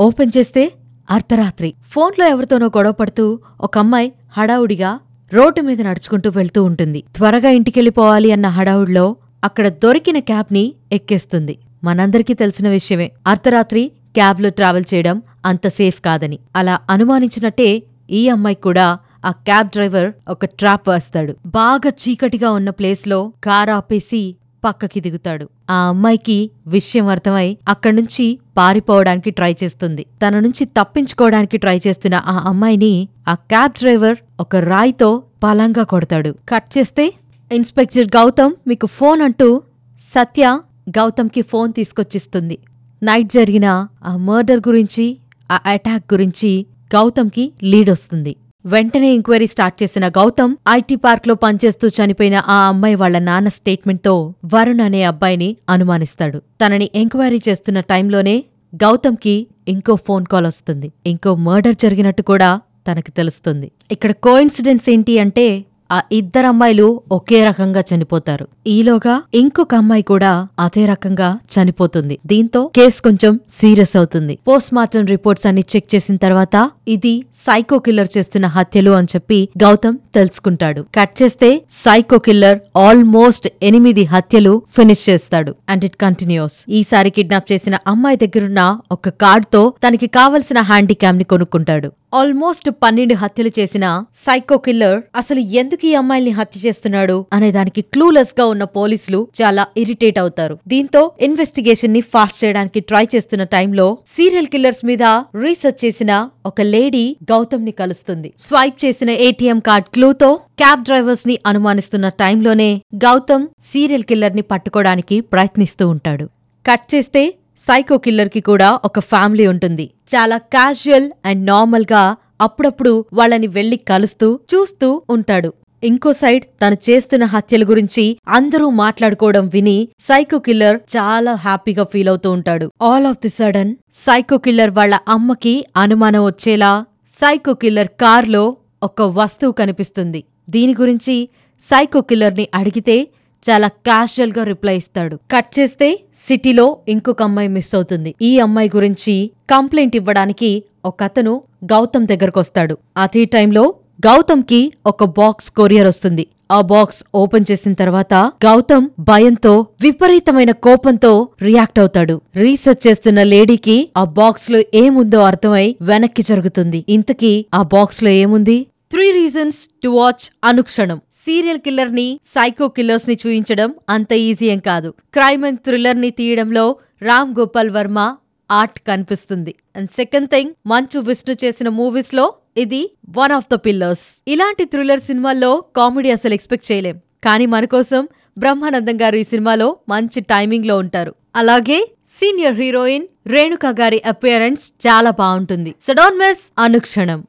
Open చేస్తే అర్ధరాత్రి. ఫోన్లో ఎవరితోనో గొడవ పడుతూ ఒక అమ్మాయి హడావుడిగా రోడ్డు మీద నడుచుకుంటూ వెళ్తూ ఉంటుంది. త్వరగా ఇంటికెళ్ళిపోవాలి అన్న హడావుడిలో అక్కడ దొరికిన క్యాబ్ని ఎక్కేస్తుంది. మనందరికీ తెలిసిన విషయమే. అర్ధరాత్రి క్యాబ్లో ట్రావెల్ చేయడం అంత సేఫ్ కాదని. అలా అనుమానించినట్టే ఈ అమ్మాయి కూడా ఆ క్యాబ్ డ్రైవర్ ఒక ట్రాప్ వేస్తాడు. బాగా చీకటిగా ఉన్న ప్లేస్లో కార్ ఆపేసి పక్కకి దిగుతాడు. ఆ అమ్మాయికి విషయం అర్థమై అక్కడ్నుంచి పారిపోవడానికి ట్రై చేస్తుంది. తన నుంచి తప్పించుకోవడానికి ట్రై చేస్తున్న ఆ అమ్మాయిని ఆ క్యాబ్ డ్రైవర్ ఒక రాయితో బలంగా కొడతాడు. కట్ చేస్తే ఇన్స్పెక్టర్ గౌతమ్ మీకు ఫోన్ అంటూ సత్య గౌతమ్కి ఫోన్ తీసుకొచ్చిస్తుంది. నైట్ జరిగిన ఆ మర్డర్ గురించి ఆ అటాక్ గురించి గౌతమ్కి లీడ్ వస్తుంది వెంటనే ఎంక్వైరీ స్టార్ట్ చేసిన గౌతమ్ ఐటీ పార్క్లో పనిచేస్తూ చనిపోయిన ఆ అమ్మాయి వాళ్ళ నాన్న స్టేట్మెంట్తో వరుణ్ అనే అబ్బాయిని అనుమానిస్తాడు. తనని ఎంక్వైరీ చేస్తున్న టైంలోనే గౌతమ్కి ఇంకో ఫోన్ కాల్ వస్తుంది. ఇంకో మర్డర్ జరిగినట్టు కూడా తనకి తెలుస్తుంది. ఇక్కడ కోయిన్సిడెన్స్ ఏంటి అంటే ఆ ఇద్దరు అమ్మాయిలు ఒకే రకంగా చనిపోతారు. ఈలోగా ఇంకొక అమ్మాయి కూడా అదే రకంగా చనిపోతుంది. దీంతో కేసు కొంచెం సీరియస్ అవుతుంది. పోస్ట్ మార్టం రిపోర్ట్స్ అన్ని చెక్ చేసిన తర్వాత ఇది సైకో కిల్లర్ చేస్తున్న హత్యలు అని చెప్పి గౌతమ్ తెలుసుకుంటాడు. కట్ చేస్తే సైకో కిల్లర్ ఆల్మోస్ట్ ఎనిమిది హత్యలు ఫినిష్ చేస్తాడు. And it continues. ఈసారి కిడ్నాప్ చేసిన అమ్మాయి దగ్గరున్న ఒక కార్డ్తో తనకి కావలసిన హ్యాండిక్యామ్ని కొనుక్కుంటాడు. ఆల్మోస్ట్ పన్నెండు హత్యలు చేసిన సైకో కిల్లర్ అసలు ఎందుకు ఈ అమ్మాయిల్ని హత్య చేస్తున్నాడు అనే దానికి క్లూలెస్గా ఉన్న పోలీసులు చాలా ఇరిటేట్ అవుతారు. దీంతో ఇన్వెస్టిగేషన్ని ఫాస్ట్ చేయడానికి ట్రై చేస్తున్న టైంలో సీరియల్ కిల్లర్స్ మీద రీసెర్చ్ చేసిన ఒక లేడీ గౌతమ్ని కలుస్తుంది. స్వైప్ చేసిన ఏటీఎం కార్డ్ క్లూతో క్యాబ్ డ్రైవర్స్ని అనుమానిస్తున్న టైంలోనే గౌతమ్ సీరియల్ కిల్లర్ని పట్టుకోవడానికి ప్రయత్నిస్తూ ఉంటాడు. కట్ చేస్తే సైకో కిల్లర్కి కూడా ఒక ఫ్యామిలీ ఉంటుంది. చాలా క్యాజువల్ అండ్ నార్మల్గా అప్పుడప్పుడు వాళ్ళని వెళ్ళి కలుస్తూ చూస్తూ ఉంటాడు. ఇంకో సైడ్ తను చేస్తున్న హత్యల గురించి అందరూ మాట్లాడుకోవడం విని సైకో కిల్లర్ చాలా హ్యాపీగా ఫీల్ అవుతూ ఉంటాడు. All of the sudden psycho killer వాళ్ళ అమ్మకి అనుమానం వచ్చేలా సైకో కిల్లర్ కార్లో ఒక వస్తువు కనిపిస్తుంది. దీని గురించి సైకో కిల్లర్ని అడిగితే చాలా క్యాషువల్గా రిప్లై ఇస్తాడు. కట్ చేస్తే సిటీలో ఇంకొక అమ్మాయి మిస్ అవుతుంది. ఈ అమ్మాయి గురించి కంప్లైంట్ ఇవ్వడానికి ఒక అతను గౌతమ్ దగ్గరకొస్తాడు. అదే టైంలో గౌతమ్కి ఒక బాక్స్ కొరియర్ వస్తుంది. ఆ బాక్స్ ఓపెన్ చేసిన తర్వాత గౌతమ్ భయంతో విపరీతమైన కోపంతో రియాక్ట్ అవుతాడు. రీసెర్చ్ చేస్తున్న లేడీకి ఆ బాక్స్లో ఏముందో అర్థమై వెనక్కి జరుగుతుంది. ఇంతకీ ఆ బాక్స్లో ఏముంది? Three reasons to watch Anukshanam. Serial కిల్లర్ని psycho కిల్లర్స్ని చూయించడం అంత ఈజీ ఏం కాదు. క్రైమ్ అండ్ థ్రిల్లర్ని తీయడంలో రామ్ గోపాల్ వర్మ ఆర్ట్ కనిపిస్తుంది. And second thing Manchu Vishnu చేసిన మూవీస్లో ఇది వన్ ఆఫ్ ద పిల్లర్స్ ఇలాంటి థ్రిల్లర్ సినిమాల్లో కామెడీ అసలు ఎక్స్పెక్ట్ చేయలేం. కానీ మన కోసం బ్రహ్మానందం గారు ఈ సినిమాలో మంచి టైమింగ్లో ఉంటారు. అలాగే సీనియర్ హీరోయిన్ రేణుక గారి అపియరెన్స్ చాలా బాగుంటుంది. సడోన్ మిస్ అనుక్షణం.